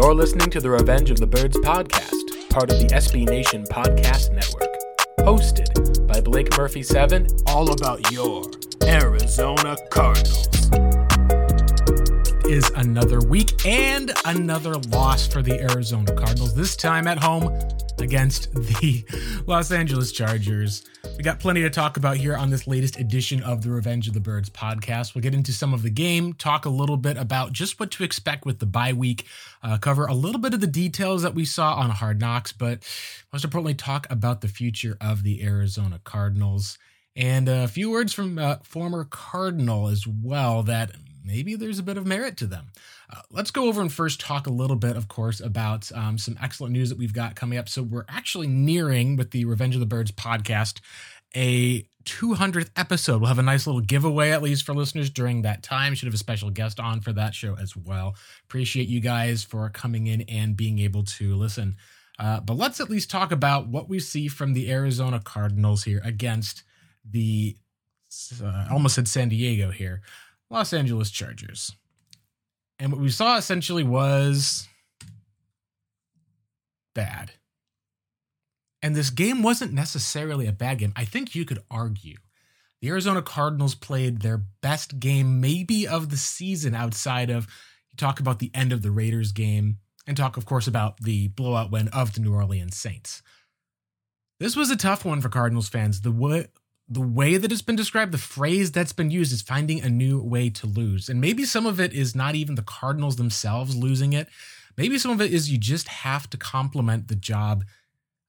You're listening to the Revenge of the Birds podcast, part of the SB Nation podcast network. Hosted by Blake Murphy 7, all about your Arizona Cardinals. Is another week and another loss for the Arizona Cardinals, this time at home against the Los Angeles Chargers. We got plenty to talk about here on this latest edition of the Revenge of the Birds podcast. We'll get into some of the game, talk a little bit about just what to expect with the bye week, uh, cover a little bit of the details that we saw on Hard Knocks, but most importantly, talk about the future of the Arizona Cardinals. And a few words from uh, former Cardinal as well that maybe there's a bit of merit to them. Uh, let's go over and first talk a little bit, of course, about um, some excellent news that we've got coming up. So, we're actually nearing with the Revenge of the Birds podcast a 200th episode. We'll have a nice little giveaway, at least for listeners during that time. Should have a special guest on for that show as well. Appreciate you guys for coming in and being able to listen. Uh, but let's at least talk about what we see from the Arizona Cardinals here against the, uh, almost said San Diego here. Los Angeles Chargers. And what we saw essentially was bad. And this game wasn't necessarily a bad game. I think you could argue the Arizona Cardinals played their best game, maybe of the season, outside of you talk about the end of the Raiders game and talk, of course, about the blowout win of the New Orleans Saints. This was a tough one for Cardinals fans. The the way that it's been described, the phrase that's been used is finding a new way to lose. And maybe some of it is not even the Cardinals themselves losing it. Maybe some of it is you just have to compliment the job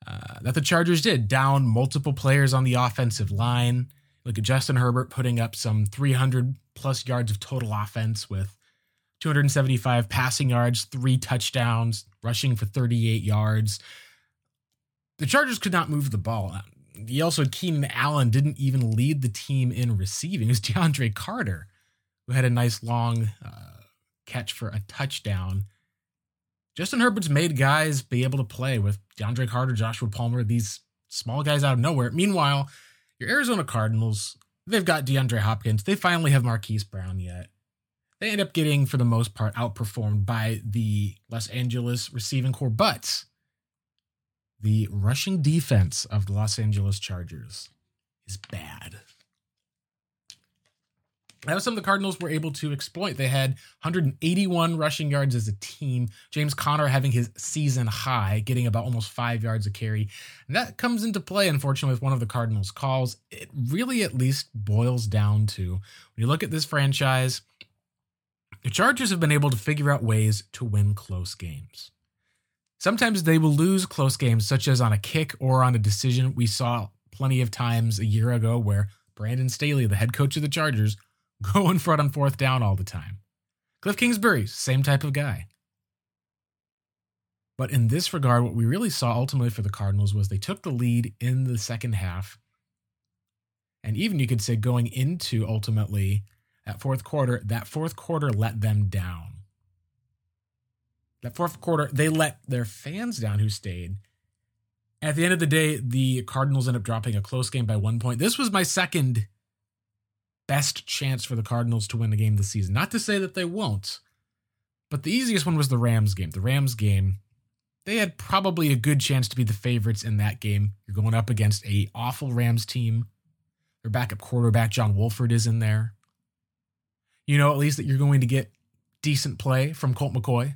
uh, that the Chargers did, down multiple players on the offensive line. Look at Justin Herbert putting up some 300 plus yards of total offense with 275 passing yards, three touchdowns, rushing for 38 yards. The Chargers could not move the ball he also Keenan Allen didn't even lead the team in receiving. It was DeAndre Carter who had a nice long uh, catch for a touchdown. Justin Herbert's made guys be able to play with DeAndre Carter, Joshua Palmer, these small guys out of nowhere. Meanwhile, your Arizona Cardinals, they've got DeAndre Hopkins. They finally have Marquise Brown yet. They end up getting, for the most part, outperformed by the Los Angeles receiving corps. But the rushing defense of the Los Angeles Chargers is bad. That was something the Cardinals were able to exploit. They had 181 rushing yards as a team. James Conner having his season high, getting about almost five yards a carry. And that comes into play, unfortunately, with one of the Cardinals' calls. It really at least boils down to when you look at this franchise, the Chargers have been able to figure out ways to win close games. Sometimes they will lose close games, such as on a kick or on a decision. We saw plenty of times a year ago where Brandon Staley, the head coach of the Chargers, go in front on fourth down all the time. Cliff Kingsbury, same type of guy. But in this regard, what we really saw ultimately for the Cardinals was they took the lead in the second half. And even you could say going into ultimately that fourth quarter, that fourth quarter let them down. That fourth quarter, they let their fans down who stayed. At the end of the day, the Cardinals end up dropping a close game by one point. This was my second best chance for the Cardinals to win the game this season. Not to say that they won't, but the easiest one was the Rams game. The Rams game, they had probably a good chance to be the favorites in that game. You're going up against a awful Rams team. Their backup quarterback John Wolford is in there. You know at least that you're going to get decent play from Colt McCoy.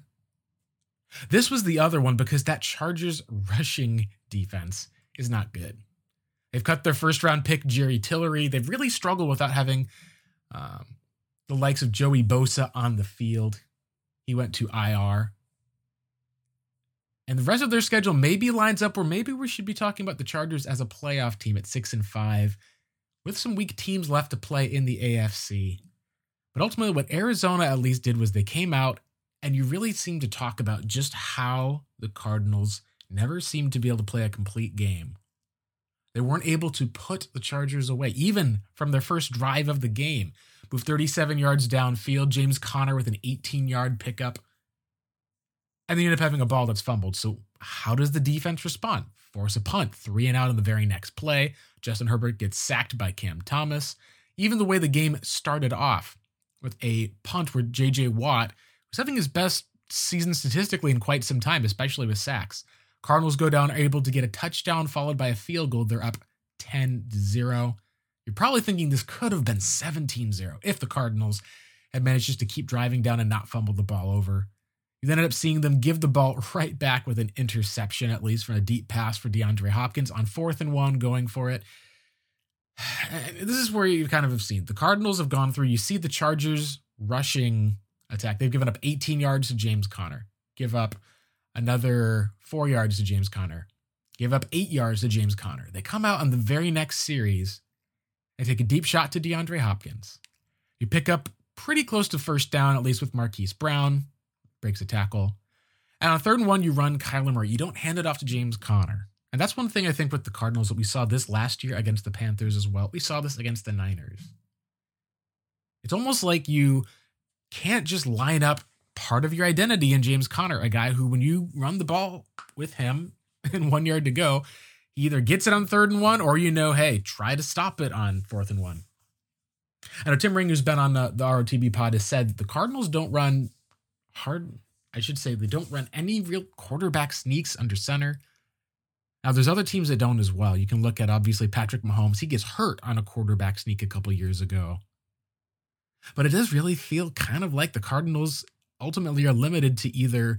This was the other one because that Chargers rushing defense is not good. They've cut their first round pick, Jerry Tillery. They've really struggled without having um, the likes of Joey Bosa on the field. He went to IR. And the rest of their schedule maybe lines up where maybe we should be talking about the Chargers as a playoff team at six and five, with some weak teams left to play in the AFC. But ultimately, what Arizona at least did was they came out and you really seem to talk about just how the Cardinals never seemed to be able to play a complete game. They weren't able to put the Chargers away, even from their first drive of the game. Move 37 yards downfield, James Conner with an 18 yard pickup. And they end up having a ball that's fumbled. So, how does the defense respond? Force a punt, three and out on the very next play. Justin Herbert gets sacked by Cam Thomas. Even the way the game started off with a punt where JJ Watt was having his best season statistically in quite some time, especially with sacks. Cardinals go down, are able to get a touchdown followed by a field goal. They're up 10 0. You're probably thinking this could have been 17 0 if the Cardinals had managed just to keep driving down and not fumble the ball over. You then end up seeing them give the ball right back with an interception, at least from a deep pass for DeAndre Hopkins on fourth and one, going for it. This is where you kind of have seen the Cardinals have gone through. You see the Chargers rushing attack. They've given up 18 yards to James Conner, give up another four yards to James Conner, give up eight yards to James Conner. They come out on the very next series and take a deep shot to DeAndre Hopkins. You pick up pretty close to first down, at least with Marquise Brown, breaks a tackle. And on third and one, you run Kyler Murray. You don't hand it off to James Conner. And that's one thing I think with the Cardinals that we saw this last year against the Panthers as well. We saw this against the Niners. It's almost like you can't just line up part of your identity in James Conner, a guy who, when you run the ball with him in one yard to go, he either gets it on third and one or you know, hey, try to stop it on fourth and one. I know Tim Ring, who's been on the, the ROTB pod, has said the Cardinals don't run hard. I should say they don't run any real quarterback sneaks under center. Now, there's other teams that don't as well. You can look at obviously Patrick Mahomes. He gets hurt on a quarterback sneak a couple years ago. But it does really feel kind of like the Cardinals ultimately are limited to either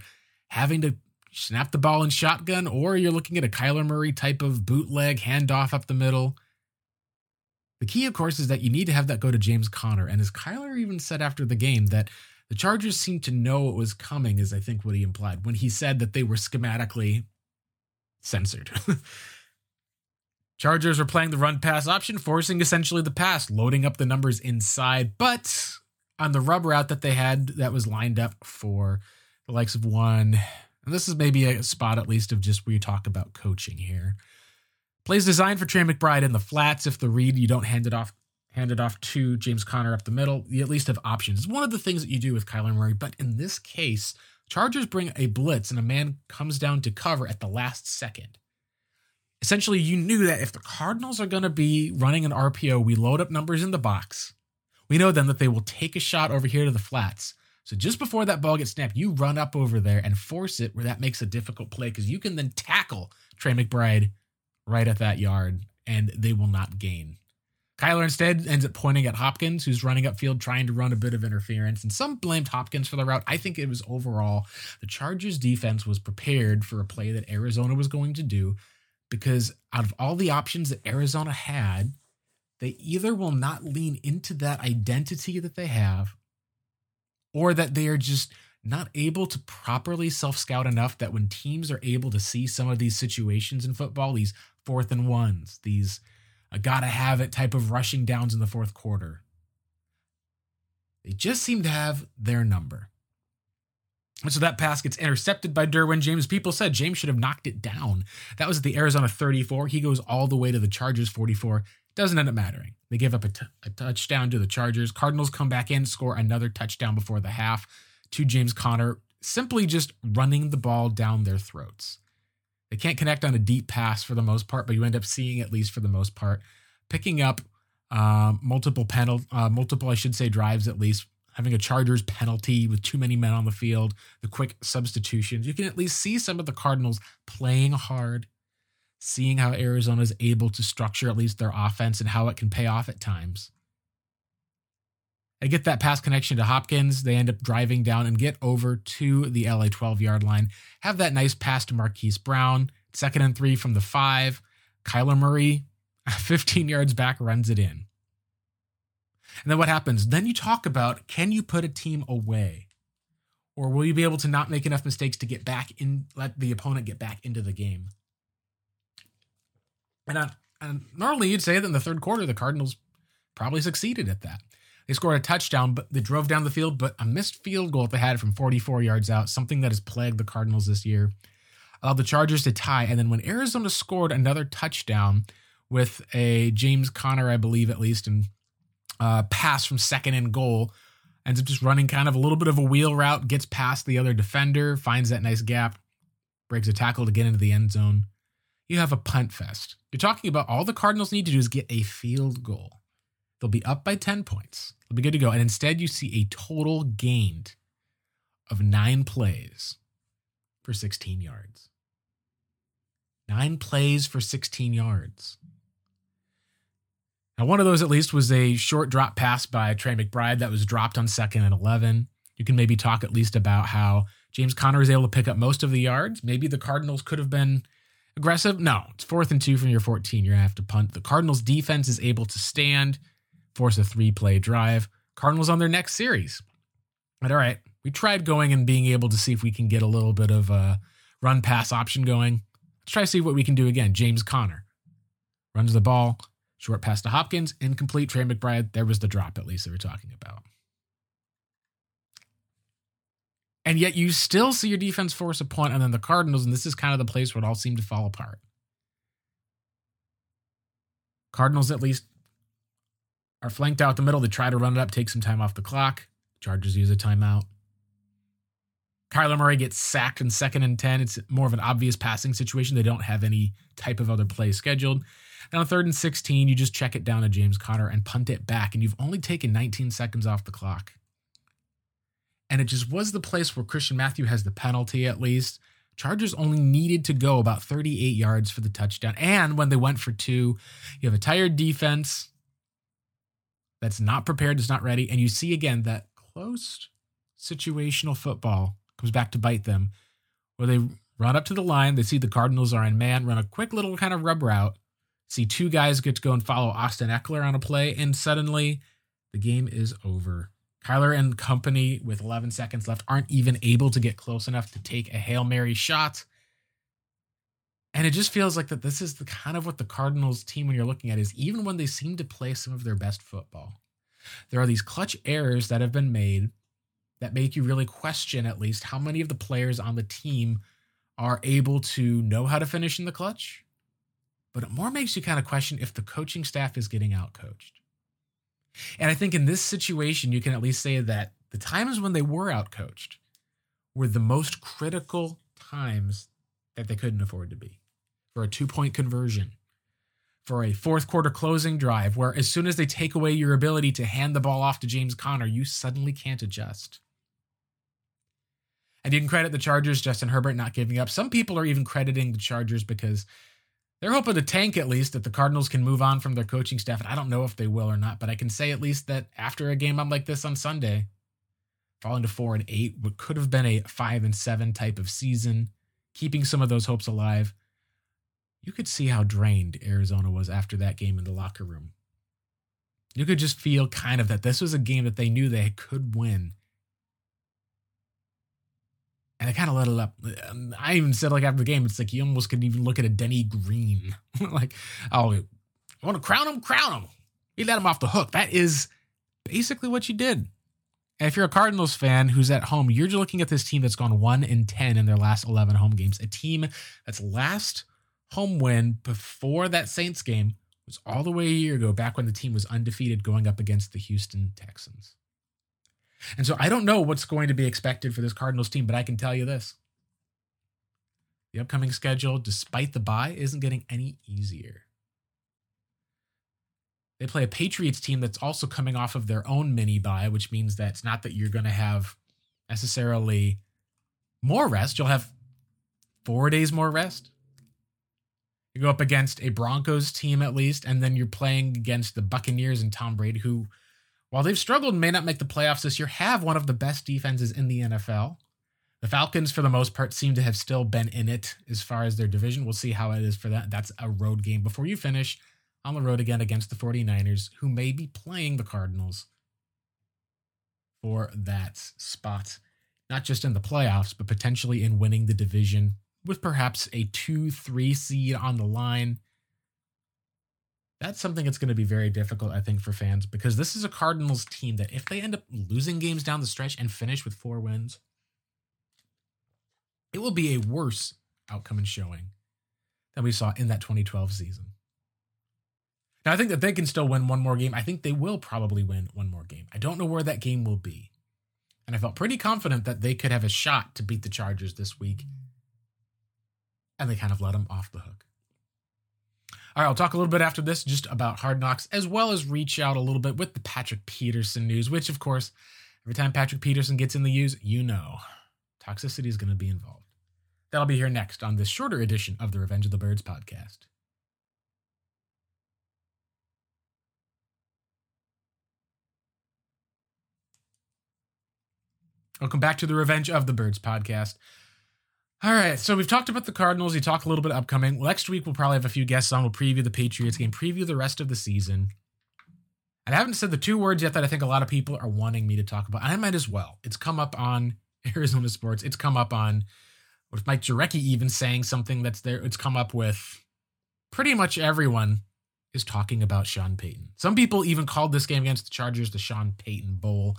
having to snap the ball in shotgun or you're looking at a Kyler Murray type of bootleg handoff up the middle. The key, of course, is that you need to have that go to James Conner. And as Kyler even said after the game, that the Chargers seemed to know what was coming, is I think what he implied when he said that they were schematically censored. Chargers are playing the run pass option, forcing essentially the pass, loading up the numbers inside. But on the rub route that they had that was lined up for the likes of one, and this is maybe a spot at least of just where you talk about coaching here. Plays designed for Trey McBride in the flats. If the read you don't hand it off hand it off to James Conner up the middle, you at least have options. It's one of the things that you do with Kyler Murray, but in this case, Chargers bring a blitz and a man comes down to cover at the last second. Essentially, you knew that if the Cardinals are going to be running an RPO, we load up numbers in the box. We know then that they will take a shot over here to the flats. So just before that ball gets snapped, you run up over there and force it where that makes a difficult play because you can then tackle Trey McBride right at that yard and they will not gain. Kyler instead ends up pointing at Hopkins, who's running upfield trying to run a bit of interference. And some blamed Hopkins for the route. I think it was overall the Chargers defense was prepared for a play that Arizona was going to do because out of all the options that Arizona had, they either will not lean into that identity that they have or that they are just not able to properly self scout enough that when teams are able to see some of these situations in football, these fourth and ones, these a gotta have it type of rushing downs in the fourth quarter, they just seem to have their number. So that pass gets intercepted by Derwin James. People said James should have knocked it down. That was at the Arizona 34. He goes all the way to the Chargers 44. Doesn't end up mattering. They give up a, t- a touchdown to the Chargers. Cardinals come back in, score another touchdown before the half to James Conner, simply just running the ball down their throats. They can't connect on a deep pass for the most part, but you end up seeing at least for the most part, picking up uh, multiple penal, uh, multiple I should say drives at least, having a Chargers penalty with too many men on the field, the quick substitutions. You can at least see some of the Cardinals playing hard, seeing how Arizona is able to structure at least their offense and how it can pay off at times. They get that pass connection to Hopkins. They end up driving down and get over to the LA 12 yard line. Have that nice pass to Marquise Brown. Second and three from the five. Kyler Murray, 15 yards back, runs it in. And then what happens? Then you talk about can you put a team away? Or will you be able to not make enough mistakes to get back in, let the opponent get back into the game? And, I, and normally you'd say that in the third quarter, the Cardinals probably succeeded at that. They scored a touchdown, but they drove down the field, but a missed field goal they had from 44 yards out, something that has plagued the Cardinals this year, allowed the Chargers to tie. And then when Arizona scored another touchdown with a James Conner, I believe at least, and uh, pass from second and goal, ends up just running kind of a little bit of a wheel route, gets past the other defender, finds that nice gap, breaks a tackle to get into the end zone. You have a punt fest. You're talking about all the Cardinals need to do is get a field goal. They'll be up by 10 points. They'll be good to go. And instead, you see a total gained of nine plays for 16 yards. Nine plays for 16 yards. Now, one of those at least was a short drop pass by Trey McBride that was dropped on second and 11. You can maybe talk at least about how James Conner was able to pick up most of the yards. Maybe the Cardinals could have been aggressive. No, it's fourth and two from your 14. You're going to have to punt. The Cardinals defense is able to stand, force a three play drive. Cardinals on their next series. But all right, we tried going and being able to see if we can get a little bit of a run pass option going. Let's try to see what we can do again. James Conner runs the ball, short pass to Hopkins, incomplete. Trey McBride, there was the drop at least that we're talking about. And yet you still see your defense force a point, and then the Cardinals, and this is kind of the place where it all seemed to fall apart. Cardinals at least are flanked out the middle. They try to run it up, take some time off the clock. Chargers use a timeout. Kyler Murray gets sacked in second and 10. It's more of an obvious passing situation. They don't have any type of other play scheduled. On third and 16, you just check it down to James Conner and punt it back. And you've only taken 19 seconds off the clock. And it just was the place where Christian Matthew has the penalty at least. Chargers only needed to go about 38 yards for the touchdown. And when they went for two, you have a tired defense that's not prepared, that's not ready. And you see again that close situational football comes back to bite them, where they run up to the line. They see the Cardinals are in man, run a quick little kind of rub route, see two guys get to go and follow Austin Ekeler on a play, and suddenly the game is over. Kyler and company with 11 seconds left aren't even able to get close enough to take a Hail Mary shot. And it just feels like that this is the kind of what the Cardinals team when you're looking at is even when they seem to play some of their best football. There are these clutch errors that have been made that make you really question at least how many of the players on the team are able to know how to finish in the clutch. But it more makes you kind of question if the coaching staff is getting outcoached. And I think in this situation, you can at least say that the times when they were outcoached were the most critical times that they couldn't afford to be for a two point conversion, for a fourth quarter closing drive, where as soon as they take away your ability to hand the ball off to James Conner, you suddenly can't adjust. And you can credit the Chargers, Justin Herbert not giving up. Some people are even crediting the Chargers because they're hoping to tank at least that the Cardinals can move on from their coaching staff. And I don't know if they will or not, but I can say at least that after a game like this on Sunday, falling to four and eight, what could have been a five and seven type of season, keeping some of those hopes alive, you could see how drained Arizona was after that game in the locker room. You could just feel kind of that this was a game that they knew they could win and I kind of let it up. I even said like after the game, it's like you almost could even look at a Denny Green, like, oh, want to crown him, crown him. You let him off the hook. That is basically what you did. And if you're a Cardinals fan who's at home, you're looking at this team that's gone one in ten in their last eleven home games. A team that's last home win before that Saints game was all the way a year ago, back when the team was undefeated going up against the Houston Texans. And so I don't know what's going to be expected for this Cardinals team, but I can tell you this. The upcoming schedule, despite the bye, isn't getting any easier. They play a Patriots team that's also coming off of their own mini bye, which means that it's not that you're going to have necessarily more rest. You'll have four days more rest. You go up against a Broncos team at least, and then you're playing against the Buccaneers and Tom Brady, who while they've struggled and may not make the playoffs this year, have one of the best defenses in the NFL. The Falcons, for the most part, seem to have still been in it as far as their division. We'll see how it is for that. That's a road game before you finish on the road again against the 49ers, who may be playing the Cardinals for that spot, not just in the playoffs, but potentially in winning the division with perhaps a 2 3 seed on the line that's something that's going to be very difficult, I think, for fans because this is a Cardinals team that if they end up losing games down the stretch and finish with four wins, it will be a worse outcome and showing than we saw in that 2012 season. Now, I think that they can still win one more game. I think they will probably win one more game. I don't know where that game will be. And I felt pretty confident that they could have a shot to beat the Chargers this week. And they kind of let them off the hook. All right, I'll talk a little bit after this just about Hard Knocks, as well as reach out a little bit with the Patrick Peterson news, which, of course, Every time Patrick Peterson gets in the news, you know toxicity is going to be involved. That'll be here next on this shorter edition of the Revenge of the Birds podcast. Welcome back to the Revenge of the Birds podcast. All right, so we've talked about the Cardinals. You talk a little bit upcoming. Next week we'll probably have a few guests on. We'll preview the Patriots game, preview the rest of the season. And I haven't said the two words yet that I think a lot of people are wanting me to talk about. I might as well. It's come up on Arizona Sports. It's come up on with Mike Jurecki even saying something that's there. It's come up with pretty much everyone is talking about Sean Payton. Some people even called this game against the Chargers the Sean Payton Bowl.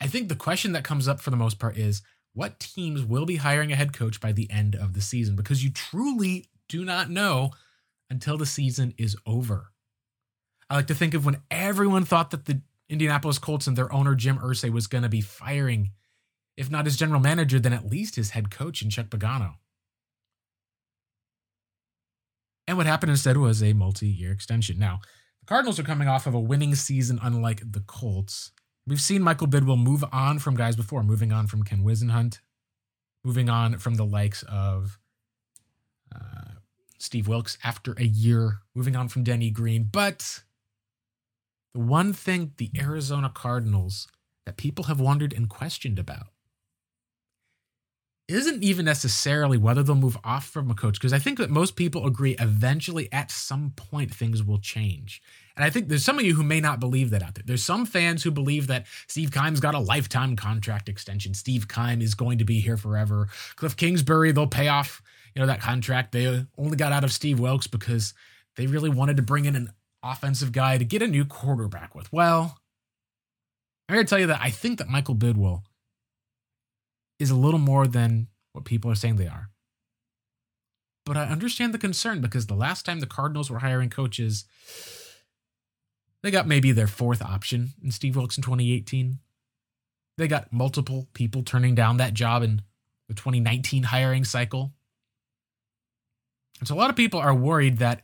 I think the question that comes up for the most part is what teams will be hiring a head coach by the end of the season? Because you truly do not know until the season is over. I like to think of when everyone thought that the Indianapolis Colts and their owner Jim Irsay was going to be firing, if not his general manager, then at least his head coach in Chuck Pagano. And what happened instead was a multi-year extension. Now, the Cardinals are coming off of a winning season, unlike the Colts. We've seen Michael Bidwill move on from guys before, moving on from Ken Whisenhunt, moving on from the likes of uh, Steve Wilks after a year, moving on from Denny Green. But the one thing the Arizona Cardinals that people have wondered and questioned about isn't even necessarily whether they'll move off from a coach, because I think that most people agree eventually at some point things will change. And I think there's some of you who may not believe that out there. There's some fans who believe that Steve Keim's got a lifetime contract extension. Steve Keim is going to be here forever. Cliff Kingsbury, they'll pay off, you know, that contract. They only got out of Steve Wilks because they really wanted to bring in an offensive guy to get a new quarterback with. Well, I'm here to tell you that I think that Michael Bidwill is a little more than what people are saying they are. But I understand the concern because the last time the Cardinals were hiring coaches, they got maybe their fourth option in Steve Wilks in 2018. They got multiple people turning down that job in the 2019 hiring cycle. And so a lot of people are worried that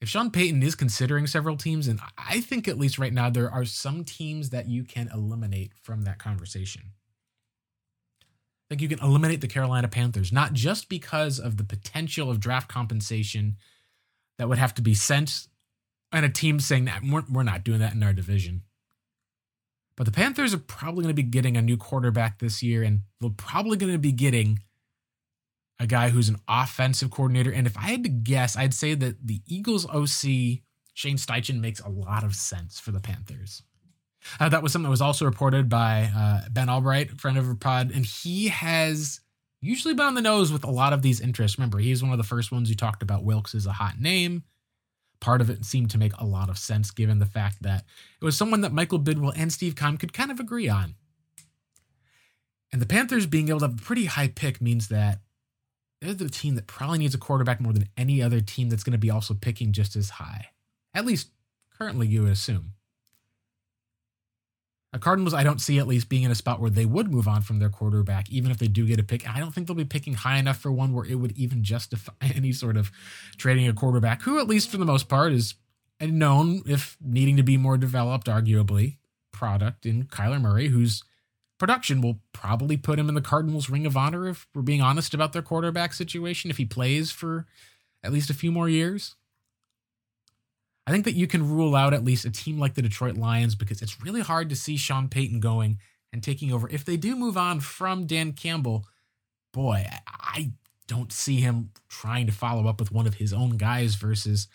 if Sean Payton is considering several teams, and I think at least right now there are some teams that you can eliminate from that conversation. I think you can eliminate the Carolina Panthers, not just because of the potential of draft compensation that would have to be sent and a team saying that we're, we're not doing that in our division. But the Panthers are probably going to be getting a new quarterback this year, and they're probably going to be getting a guy who's an offensive coordinator. And if I had to guess, I'd say that the Eagles OC, Shane Steichen, makes a lot of sense for the Panthers. Uh, that was something that was also reported by uh, Ben Allbright, friend of a pod, and he has usually been on the nose with a lot of these interests. Remember, he's one of the first ones who talked about Wilks as a hot name. Part of it seemed to make a lot of sense given the fact that it was someone that Michael Bidwill and Steve Keim could kind of agree on. And the Panthers being able to have a pretty high pick means that they're the team that probably needs a quarterback more than any other team that's going to be also picking just as high. At least currently, you would assume. Cardinals, I don't see at least being in a spot where they would move on from their quarterback, even if they do get a pick. I don't think they'll be picking high enough for one where it would even justify any sort of trading a quarterback who, at least for the most part, is a known, if needing to be more developed, arguably, product in Kyler Murray, whose production will probably put him in the Cardinals' ring of honor if we're being honest about their quarterback situation, if he plays for at least a few more years. I think that you can rule out at least a team like the Detroit Lions because it's really hard to see Sean Payton going and taking over. If they do move on from Dan Campbell, boy, I don't see him trying to follow up with one of his own guys versus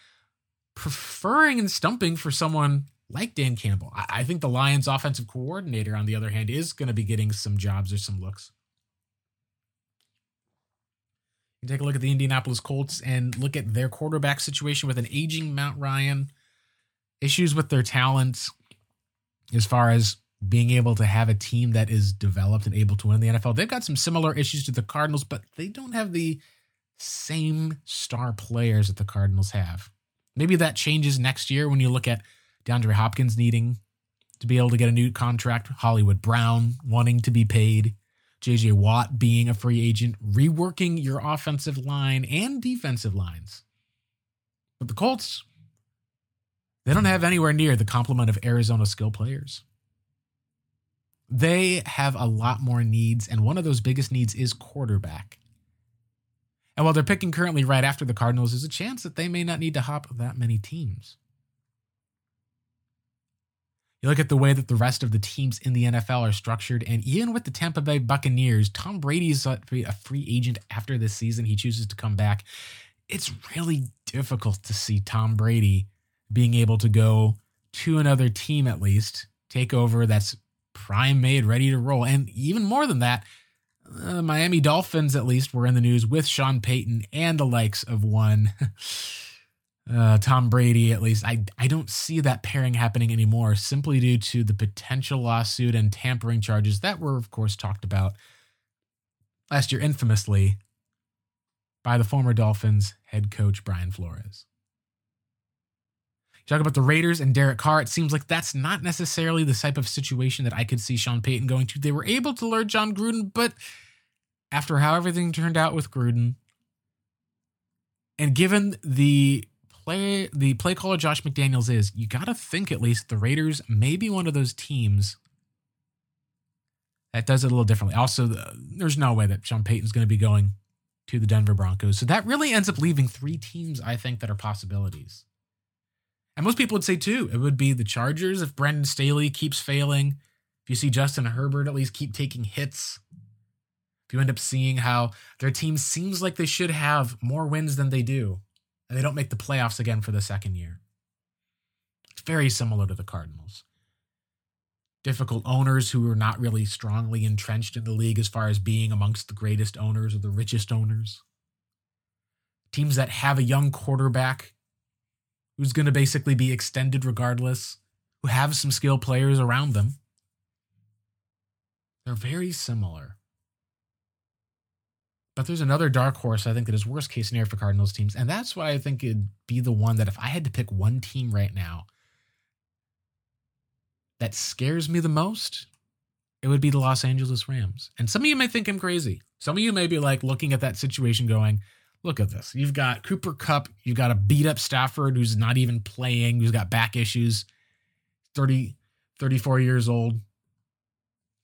preferring and stumping for someone like Dan Campbell. I, think the Lions offensive coordinator, on the other hand, is going to be getting some jobs or some looks. You take a look at the Indianapolis Colts and look at their quarterback situation with an aging Matt Ryan, issues with their talent as far as being able to have a team that is developed and able to win the NFL. They've got some similar issues to the Cardinals, but they don't have the same star players that the Cardinals have. Maybe that changes next year when you look at DeAndre Hopkins needing to be able to get a new contract, Hollywood Brown wanting to be paid, JJ Watt being a free agent, reworking your offensive line and defensive lines. But the Colts, they don't have anywhere near the complement of Arizona skill players. They have a lot more needs, and one of those biggest needs is quarterback. And while they're picking currently right after the Cardinals, there's a chance that they may not need to hop that many teams. You look at the way that the rest of the teams in the NFL are structured, and even with the Tampa Bay Buccaneers, Tom Brady's a free agent after this season. He chooses to come back. It's really difficult to see Tom Brady being able to go to another team at least, take over that's prime made, ready to roll. And even more than that, the Miami Dolphins at least were in the news with Sean Payton and the likes of one uh, Tom Brady. At least I I don't see that pairing happening anymore, simply due to the potential lawsuit and tampering charges that were, of course, talked about last year infamously by the former Dolphins head coach Brian Flores. Talk about the Raiders and Derek Carr. It seems like that's not necessarily the type of situation that I could see Sean Payton going to. They were able to lure Jon Gruden, but after how everything turned out with Gruden, and given the play the play caller Josh McDaniels is, you got to think at least the Raiders may be one of those teams that does it a little differently. Also, there's no way that Sean Payton's going to be going to the Denver Broncos. So that really ends up leaving three teams, I think, that are possibilities. And most people would say two. it would be the Chargers if Brandon Staley keeps failing. If you see Justin Herbert at least keep taking hits. If you end up seeing how their team seems like they should have more wins than they do, and they don't make the playoffs again for the second year. It's very similar to the Cardinals. Difficult owners who are not really strongly entrenched in the league as far as being amongst the greatest owners or the richest owners. Teams that have a young quarterback who's going to basically be extended regardless, who have some skill players around them. They're very similar. But there's another dark horse I think that is worst case scenario for Cardinals teams, and that's why I think it'd be the one that if I had to pick one team right now that scares me the most, it would be the Los Angeles Rams. And some of you may think I'm crazy. Some of you may be like looking at that situation going, look at this. You've got Cooper Kupp, You've got a beat up Stafford who's not even playing, who's got back issues, 30, 34 years old.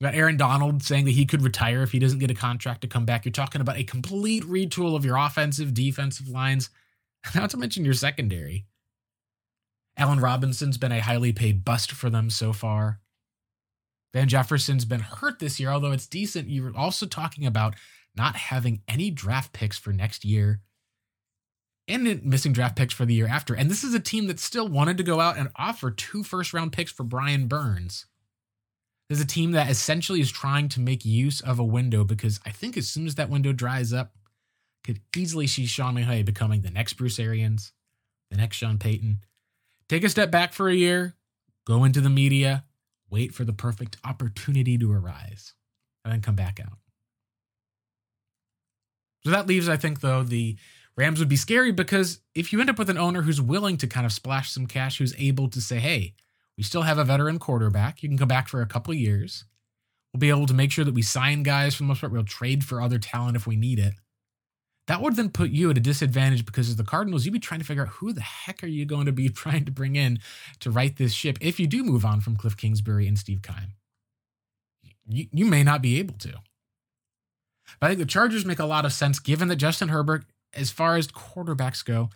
You got Aaron Donald saying that he could retire if he doesn't get a contract to come back. You're talking about a complete retool of your offensive, defensive lines, not to mention your secondary. Allen Robinson's been a highly paid bust for them so far. Van Jefferson's been hurt this year, although it's decent. You're also talking about not having any draft picks for next year and missing draft picks for the year after. And this is a team that still wanted to go out and offer two first round picks for Brian Burns. This is a team that essentially is trying to make use of a window because I think as soon as that window dries up, could easily see Sean McVay becoming the next Bruce Arians, the next Sean Payton. Take a step back for a year, go into the media, wait for the perfect opportunity to arise, and then come back out. So that leaves, I think, though, the Rams would be scary because if you end up with an owner who's willing to kind of splash some cash, who's able to say, hey, we still have a veteran quarterback. You can come back for a couple years. We'll be able to make sure that we sign guys for the most part. We'll trade for other talent if we need it. That would then put you at a disadvantage because as the Cardinals, you'd be trying to figure out who the heck are you going to be trying to bring in to right this ship if you do move on from Cliff Kingsbury and Steve Keim. You, you may not be able to. But I think the Chargers make a lot of sense given that Justin Herbert, as far as quarterbacks go,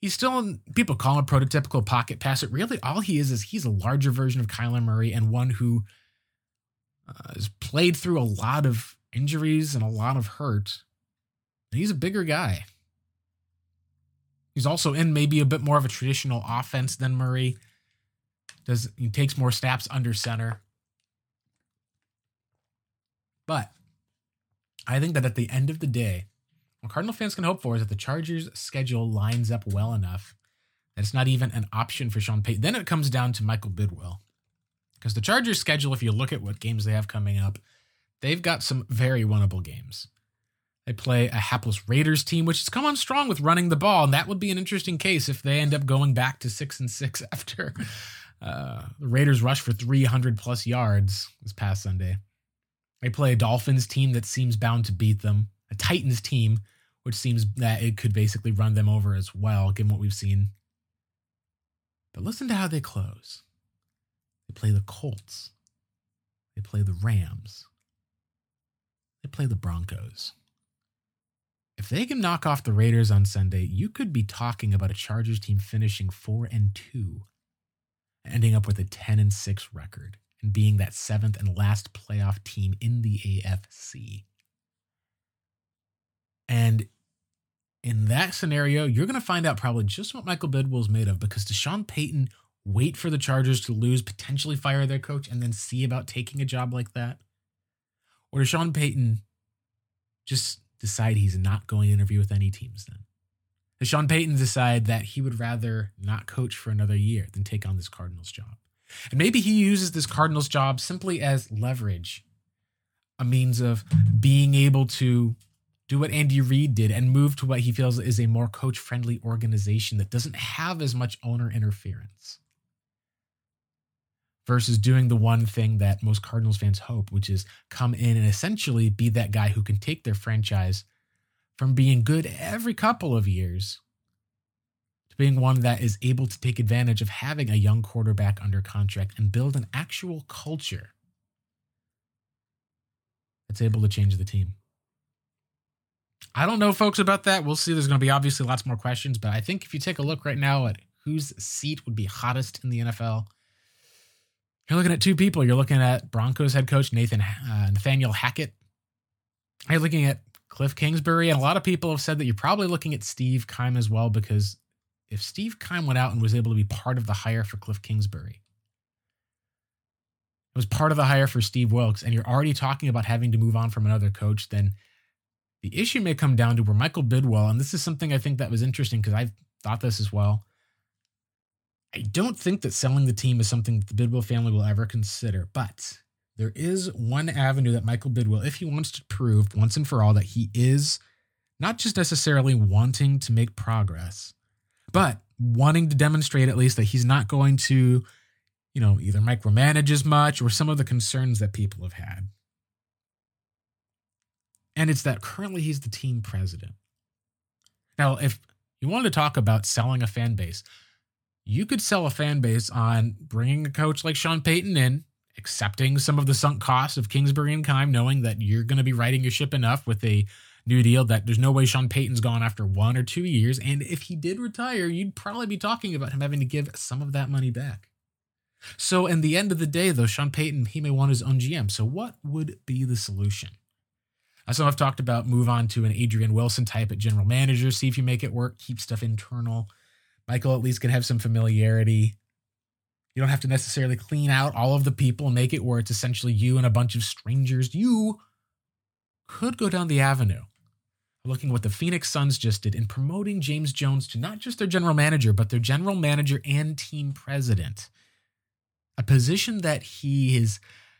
he's still, in, people call him prototypical pocket passer. Really, all he is is he's a larger version of Kyler Murray and one who uh, has played through a lot of injuries and a lot of hurt. And he's a bigger guy. He's also in maybe a bit more of a traditional offense than Murray. Does he takes more snaps under center. But I think that at the end of the day, what Cardinal fans can hope for is that the Chargers' schedule lines up well enough that it's not even an option for Sean Payton. Then it comes down to Michael Bidwill. Because the Chargers' schedule, if you look at what games they have coming up, they've got some very winnable games. They play a hapless Raiders team, which has come on strong with running the ball, and that would be an interesting case if they end up going back to six and six after uh, the Raiders rush for 300 plus yards this past Sunday. They play a Dolphins team that seems bound to beat them, a Titans team, which seems that it could basically run them over as well, given what we've seen. But listen to how they close. They play the Colts. They play the Rams. They play the Broncos. If they can knock off the Raiders on Sunday, you could be talking about a Chargers team finishing 4 and 2, ending up with a 10 and 6 record and being that seventh and last playoff team in the AFC. And in that scenario, you're going to find out probably just what Michael Bidwill's made of because does Sean Payton wait for the Chargers to lose, potentially fire their coach, and then see about taking a job like that? Or does Sean Payton just decide he's not going to interview with any teams then? Does Sean Payton decide that he would rather not coach for another year than take on this Cardinals job? And maybe he uses this Cardinals job simply as leverage, a means of being able to do what Andy Reid did and move to what he feels is a more coach friendly organization that doesn't have as much owner interference versus doing the one thing that most Cardinals fans hope, which is come in and essentially be that guy who can take their franchise from being good every couple of years to being one that is able to take advantage of having a young quarterback under contract and build an actual culture that's able to change the team. I don't know, folks, about that. We'll see. There's going to be obviously lots more questions, but I think if you take a look right now at whose seat would be hottest in the NFL, you're looking at two people. You're looking at Broncos head coach Nathan uh, Nathaniel Hackett. You're looking at Cliff Kingsbury, and a lot of people have said that you're probably looking at Steve Keim as well because if Steve Keim went out and was able to be part of the hire for Cliff Kingsbury, it was part of the hire for Steve Wilks, and you're already talking about having to move on from another coach, then the issue may come down to where Michael Bidwill, and this is something I think that was interesting because I thought this as well. I don't think that selling the team is something the Bidwill family will ever consider, but there is one avenue that Michael Bidwill, if he wants to prove once and for all that he is not just necessarily wanting to make progress, but wanting to demonstrate at least that he's not going to, you know, either micromanage as much or some of the concerns that people have had. And it's that currently he's the team president. Now, if you wanted to talk about selling a fan base, you could sell a fan base on bringing a coach like Sean Payton in, accepting some of the sunk costs of Kingsbury and Keim, knowing that you're going to be riding your ship enough with a new deal that there's no way Sean Payton's gone after one or two years. And if he did retire, you'd probably be talking about him having to give some of that money back. So, in the end of the day, though, Sean Payton, he may want his own GM. So, what would be the solution? So I've talked about move on to an Adrian Wilson type at general manager, see if you make it work, keep stuff internal. Michael at least can have some familiarity. You don't have to necessarily clean out all of the people make it where it's essentially you and a bunch of strangers. You could go down the avenue looking what the Phoenix Suns just did in promoting James Jones to not just their general manager, but their general manager and team president. A position that he is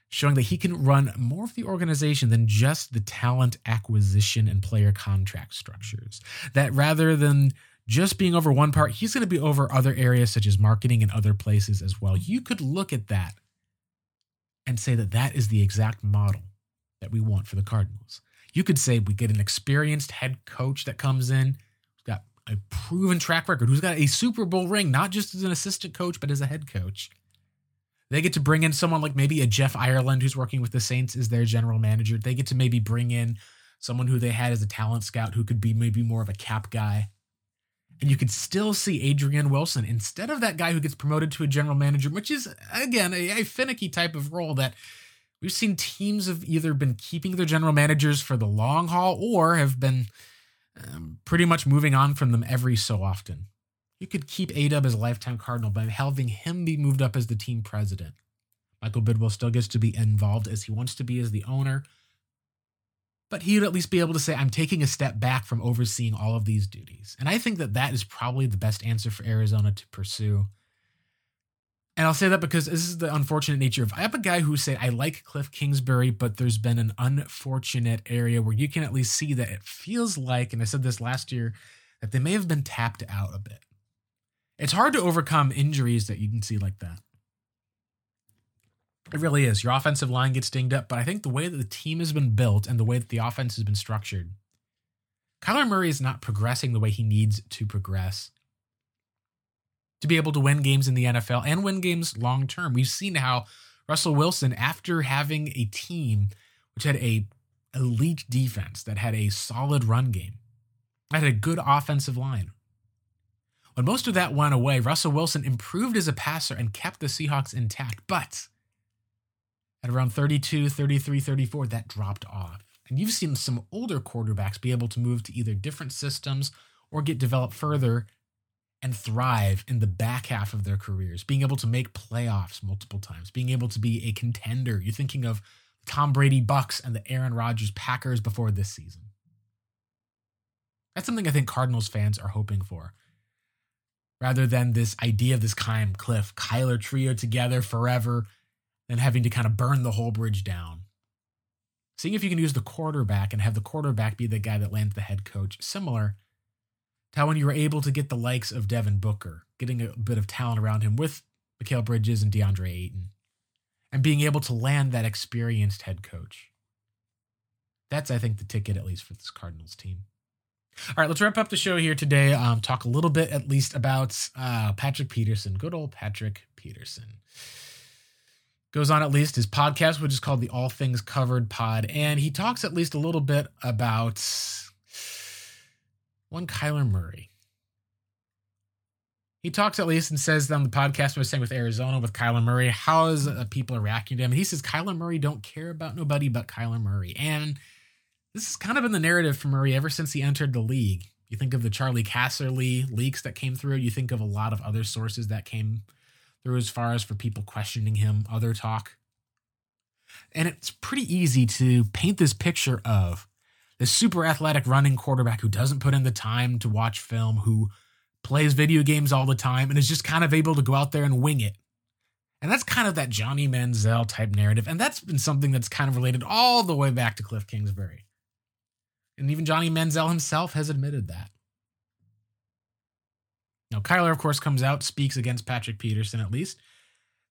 showing that he can run more of the organization than just the talent acquisition and player contract structures. That rather than just being over one part, he's going to be over other areas such as marketing and other places as well. You could look at that and say that that is the exact model that we want for the Cardinals. You could say we get an experienced head coach that comes in, who's got a proven track record, who's got a Super Bowl ring, not just as an assistant coach, but as a head coach. They get to bring in someone like maybe a Jeff Ireland who's working with the Saints as their general manager. They get to maybe bring in someone who they had as a talent scout who could be maybe more of a cap guy and you could still see Adrian Wilson instead of that guy who gets promoted to a general manager, which is again a, a, finicky type of role that we've seen teams have either been keeping their general managers for the long haul or have been um, pretty much moving on from them every so often. You could keep Adub as a lifetime Cardinal by having him be moved up as the team president. Michael Bidwill still gets to be involved as he wants to be as the owner, but he would at least be able to say, I'm taking a step back from overseeing all of these duties. And I think that that is probably the best answer for Arizona to pursue. And I'll say that because this is the unfortunate nature of I have a guy who said, I like Cliff Kingsbury, but there's been an unfortunate area where you can at least see that it feels like, and I said this last year, that they may have been tapped out a bit. It's hard to overcome injuries that you can see like that. It really is. Your offensive line gets dinged up, but I think the way that the team has been built and the way that the offense has been structured, Kyler Murray is not progressing the way he needs to progress to be able to win games in the NFL and win games long term. We've seen how Russell Wilson, after having a team which had a elite defense that had a solid run game, that had a good offensive line. When most of that went away, Russell Wilson improved as a passer and kept the Seahawks intact. But at around 32, 33, 34, that dropped off. And you've seen some older quarterbacks be able to move to either different systems or get developed further and thrive in the back half of their careers, being able to make playoffs multiple times, being able to be a contender. You're thinking of Tom Brady Bucks and the Aaron Rodgers Packers before this season. That's something I think Cardinals fans are hoping for. Rather than this idea of this Keim Cliff Kyler trio together forever, then having to kind of burn the whole bridge down. Seeing if you can use the quarterback and have the quarterback be the guy that lands the head coach, similar to how when you were able to get the likes of Devin Booker, getting a bit of talent around him with Mikal Bridges and DeAndre Ayton, and being able to land that experienced head coach. That's, I think, the ticket, at least for this Cardinals team. All right, let's wrap up the show here today. Um, talk a little bit, at least, about uh, Patrick Peterson. Good old Patrick Peterson. Goes on at least his podcast, which is called the All Things Covered Pod, and he talks at least a little bit about one Kyler Murray. He talks at least and says on the podcast I was saying with Arizona with Kyler Murray, how is uh, people reacting to him? And he says Kyler Murray don't care about nobody but Kyler Murray, and this has kind of been the narrative for Murray ever since he entered the league. You think of the Charley Casserly leaks that came through. You think of a lot of other sources that came through as far as for people questioning him, other talk. And it's pretty easy to paint this picture of this super athletic running quarterback who doesn't put in the time to watch film, who plays video games all the time, and is just kind of able to go out there and wing it. And that's kind of that Johnny Manziel type narrative. And that's been something that's kind of related all the way back to Cliff Kingsbury. And even Johnny Manziel himself has admitted that. Now, Kyler, of course, comes out, speaks against Patrick Peterson at least.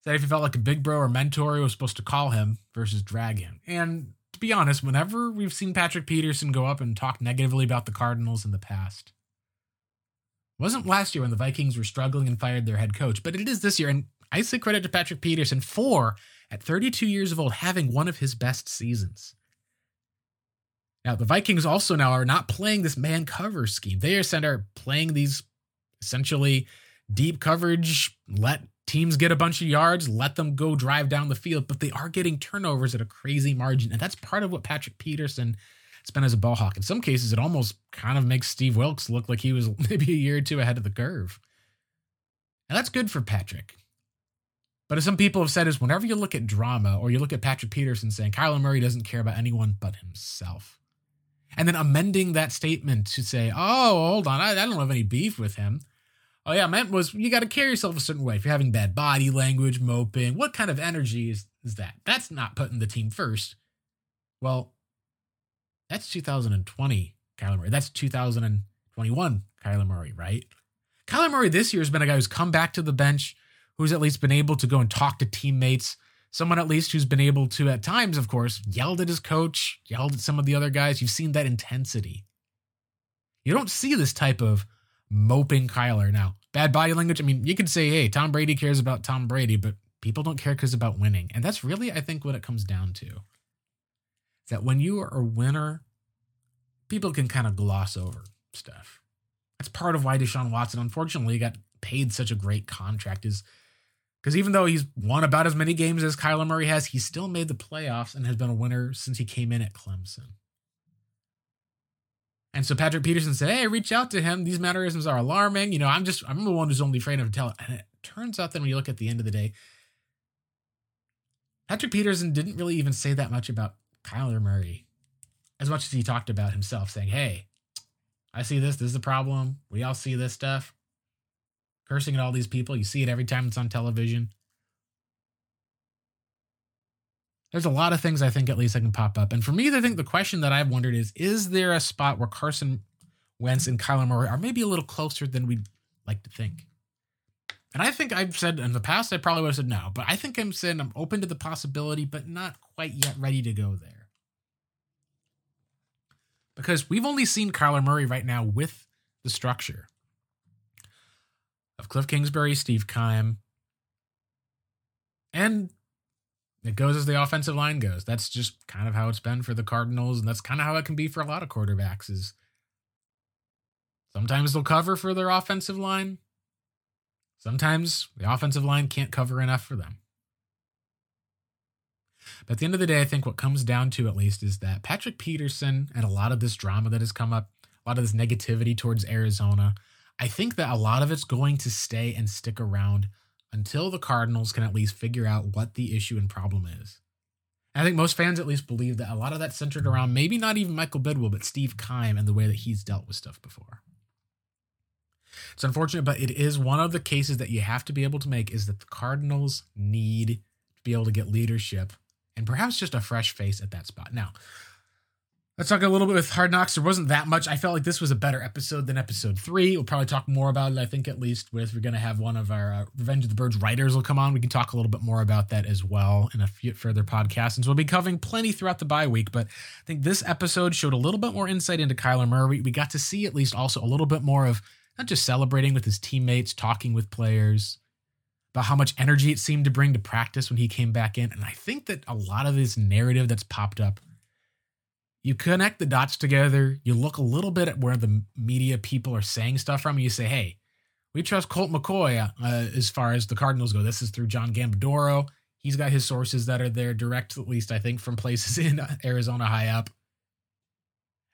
Said if he felt like a big bro or mentor, he was supposed to call him versus drag him. And to be honest, whenever we've seen Patrick Peterson go up and talk negatively about the Cardinals in the past, wasn't last year when the Vikings were struggling and fired their head coach, but it is this year. And I say credit to Patrick Peterson for, at 32 years of old, having one of his best seasons. Now, the Vikings also now are not playing this man cover scheme. They are, playing these essentially deep coverage, let teams get a bunch of yards, let them go drive down the field, but they are getting turnovers at a crazy margin. And that's part of what Patrick Peterson spent as a ball hawk. In some cases, it almost kind of makes Steve Wilks look like he was maybe a year or two ahead of the curve. And that's good for Patrick. But as some people have said, is whenever you look at drama or you look at Patrick Peterson saying Kyler Murray doesn't care about anyone but himself, and then amending that statement to say, oh, hold on, I, I don't have any beef with him. Oh, yeah, I meant was you got to carry yourself a certain way. If you're having bad body language, moping, what kind of energy is, is that? That's not putting the team first. Well, that's 2020 Kyler Murray. That's 2021 Kyler Murray, right? Kyler Murray this year has been a guy who's come back to the bench, who's at least been able to go and talk to teammates, someone at least who's been able to, at times, of course, yelled at his coach, yelled at some of the other guys. You've seen that intensity. You don't see this type of moping Kyler now. Bad body language. I mean, you could say, hey, Tom Brady cares about Tom Brady, but people don't care because about winning. And that's really, I think, what it comes down to. That when you are a winner, people can kind of gloss over stuff. That's part of why Deshaun Watson, unfortunately, got paid such a great contract. Is because even though he's won about as many games as Kyler Murray has, he still made the playoffs and has been a winner since he came in at Clemson. And so Patrick Peterson said, Hey, reach out to him. These mannerisms are alarming. You know, I'm just, I'm the one who's only afraid of tell. And it turns out that when you look at the end of the day, Patrick Peterson didn't really even say that much about Kyler Murray as much as he talked about himself, saying, Hey, I see this. This is a problem. We all see this stuff cursing at all these people. You see it every time it's on television. There's a lot of things I think at least I can pop up. And for me, I think the question that I've wondered is is there a spot where Carson Wentz and Kyler Murray are maybe a little closer than we'd like to think? And I think I've said in the past, I probably would have said no, but I think I'm saying I'm open to the possibility, but not quite yet ready to go there. Because we've only seen Kyler Murray right now with the structure of Cliff Kingsbury, Steve Keim, and It goes as the offensive line goes. That's just kind of how it's been for the Cardinals, and that's kind of how it can be for a lot of quarterbacks. Is sometimes they'll cover for their offensive line. Sometimes the offensive line can't cover enough for them. But at the end of the day, I think what comes down to, at least, is that Patrick Peterson and a lot of this drama that has come up, a lot of this negativity towards Arizona, I think that a lot of it's going to stay and stick around until the Cardinals can at least figure out what the issue and problem is. I think most fans at least believe that a lot of that centered around maybe not even Michael Bidwill, but Steve Keim and the way that he's dealt with stuff before. It's unfortunate, but it is one of the cases that you have to be able to make is that the Cardinals need to be able to get leadership and perhaps just a fresh face at that spot. Now, let's talk a little bit with Hard Knocks. There wasn't that much. I felt like this was a better episode than episode three. We'll probably talk more about it, I think, at least with we're going to have one of our uh, Revenge of the Birds writers will come on. We can talk a little bit more about that as well in a few further podcasts. And so we'll be covering plenty throughout the bye week. But I think this episode showed a little bit more insight into Kyler Murray. We got to see at least also a little bit more of not just celebrating with his teammates, talking with players, about how much energy it seemed to bring to practice when he came back in. And I think that a lot of this narrative that's popped up, you connect the dots together, you look a little bit at where the media people are saying stuff from, you say, hey, we trust Colt McCoy uh, as far as the Cardinals go. This is through John Gambadoro. He's got his sources that are there direct, at least I think, from places in Arizona high up.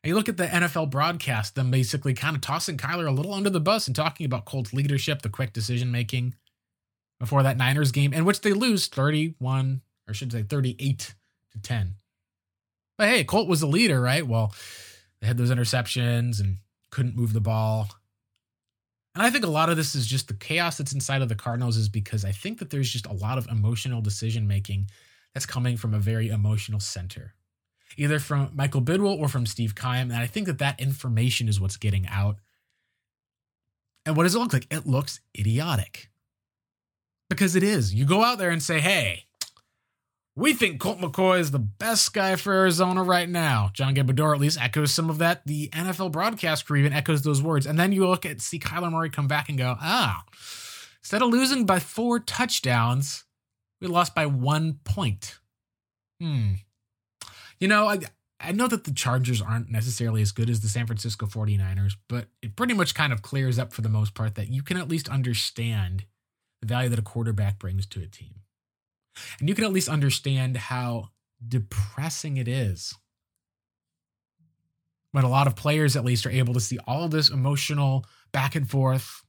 And you look at the NFL broadcast, them basically kind of tossing Kyler a little under the bus and talking about Colt's leadership, the quick decision making before that Niners game, in which they lose 31, or should say 38 to 10. But hey, Colt was the leader, right? Well, they had those interceptions and couldn't move the ball. And I think a lot of this is just the chaos that's inside of the Cardinals, is because I think that there's just a lot of emotional decision making that's coming from a very emotional center, either from Michael Bidwill or from Steve Keim. And I think that that information is what's getting out. And what does it look like? It looks idiotic because it is. You go out there and say, hey, we think Colt McCoy is the best guy for Arizona right now. John Gambadoro at least echoes some of that. The NFL broadcast crew even echoes those words. And then you look at see Kyler Murray come back and go, ah, instead of losing by four touchdowns, we lost by one point. Hmm. You know, I, I know that the Chargers aren't necessarily as good as the San Francisco 49ers, but it pretty much kind of clears up for the most part that you can at least understand the value that a quarterback brings to a team. And you can at least understand how depressing it is when a lot of players, at least, are able to see all this emotional back and forth,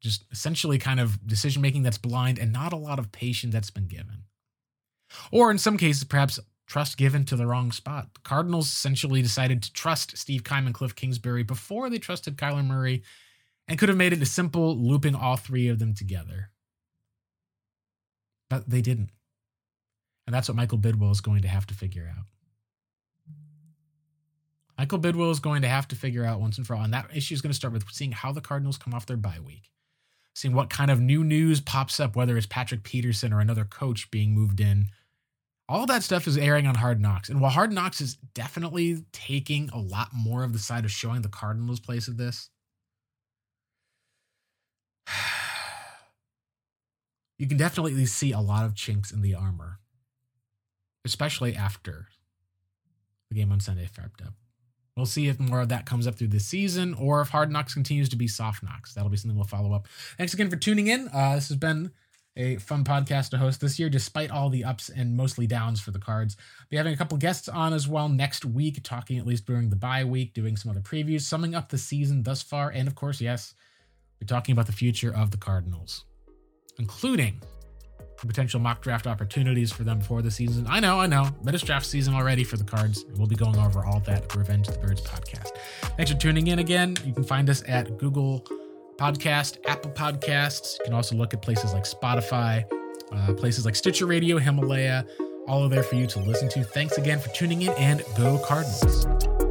just essentially kind of decision making that's blind and not a lot of patience that's been given. Or in some cases, perhaps trust given to the wrong spot. The Cardinals essentially decided to trust Steve Keim and Cliff Kingsbury before they trusted Kyler Murray and could have made it a simple looping all three of them together. But they didn't. And that's what Michael Bidwill is going to have to figure out. Michael Bidwill is going to have to figure out once and for all. And that issue is going to start with seeing how the Cardinals come off their bye week, seeing what kind of new news pops up, whether it's Patrick Peterson or another coach being moved in. All that stuff is airing on Hard Knocks. And while Hard Knocks is definitely taking a lot more of the side of showing the Cardinals' place of this, you can definitely see a lot of chinks in the armor, especially after the game on Sunday wrapped up. We'll see if more of that comes up through this season or if Hard Knocks continues to be soft knocks. That'll be something we'll follow up. Thanks again for tuning in. Uh, this has been a fun podcast to host this year, despite all the ups and mostly downs for the cards. Be having a couple guests on as well next week, talking at least during the bye week, doing some other previews, summing up the season thus far, and of course, yes, we're talking about the future of the Cardinals, including potential mock draft opportunities for them before the season. I know, I know, but it's draft season already for the Cards. We'll be going over all that Revenge of the Birds podcast. Thanks for tuning in again. You can find us at Google Podcast, Apple Podcasts. You can also look at places like Spotify, uh, places like Stitcher Radio, Himalaya. All are there for you to listen to. Thanks again for tuning in and go Cardinals.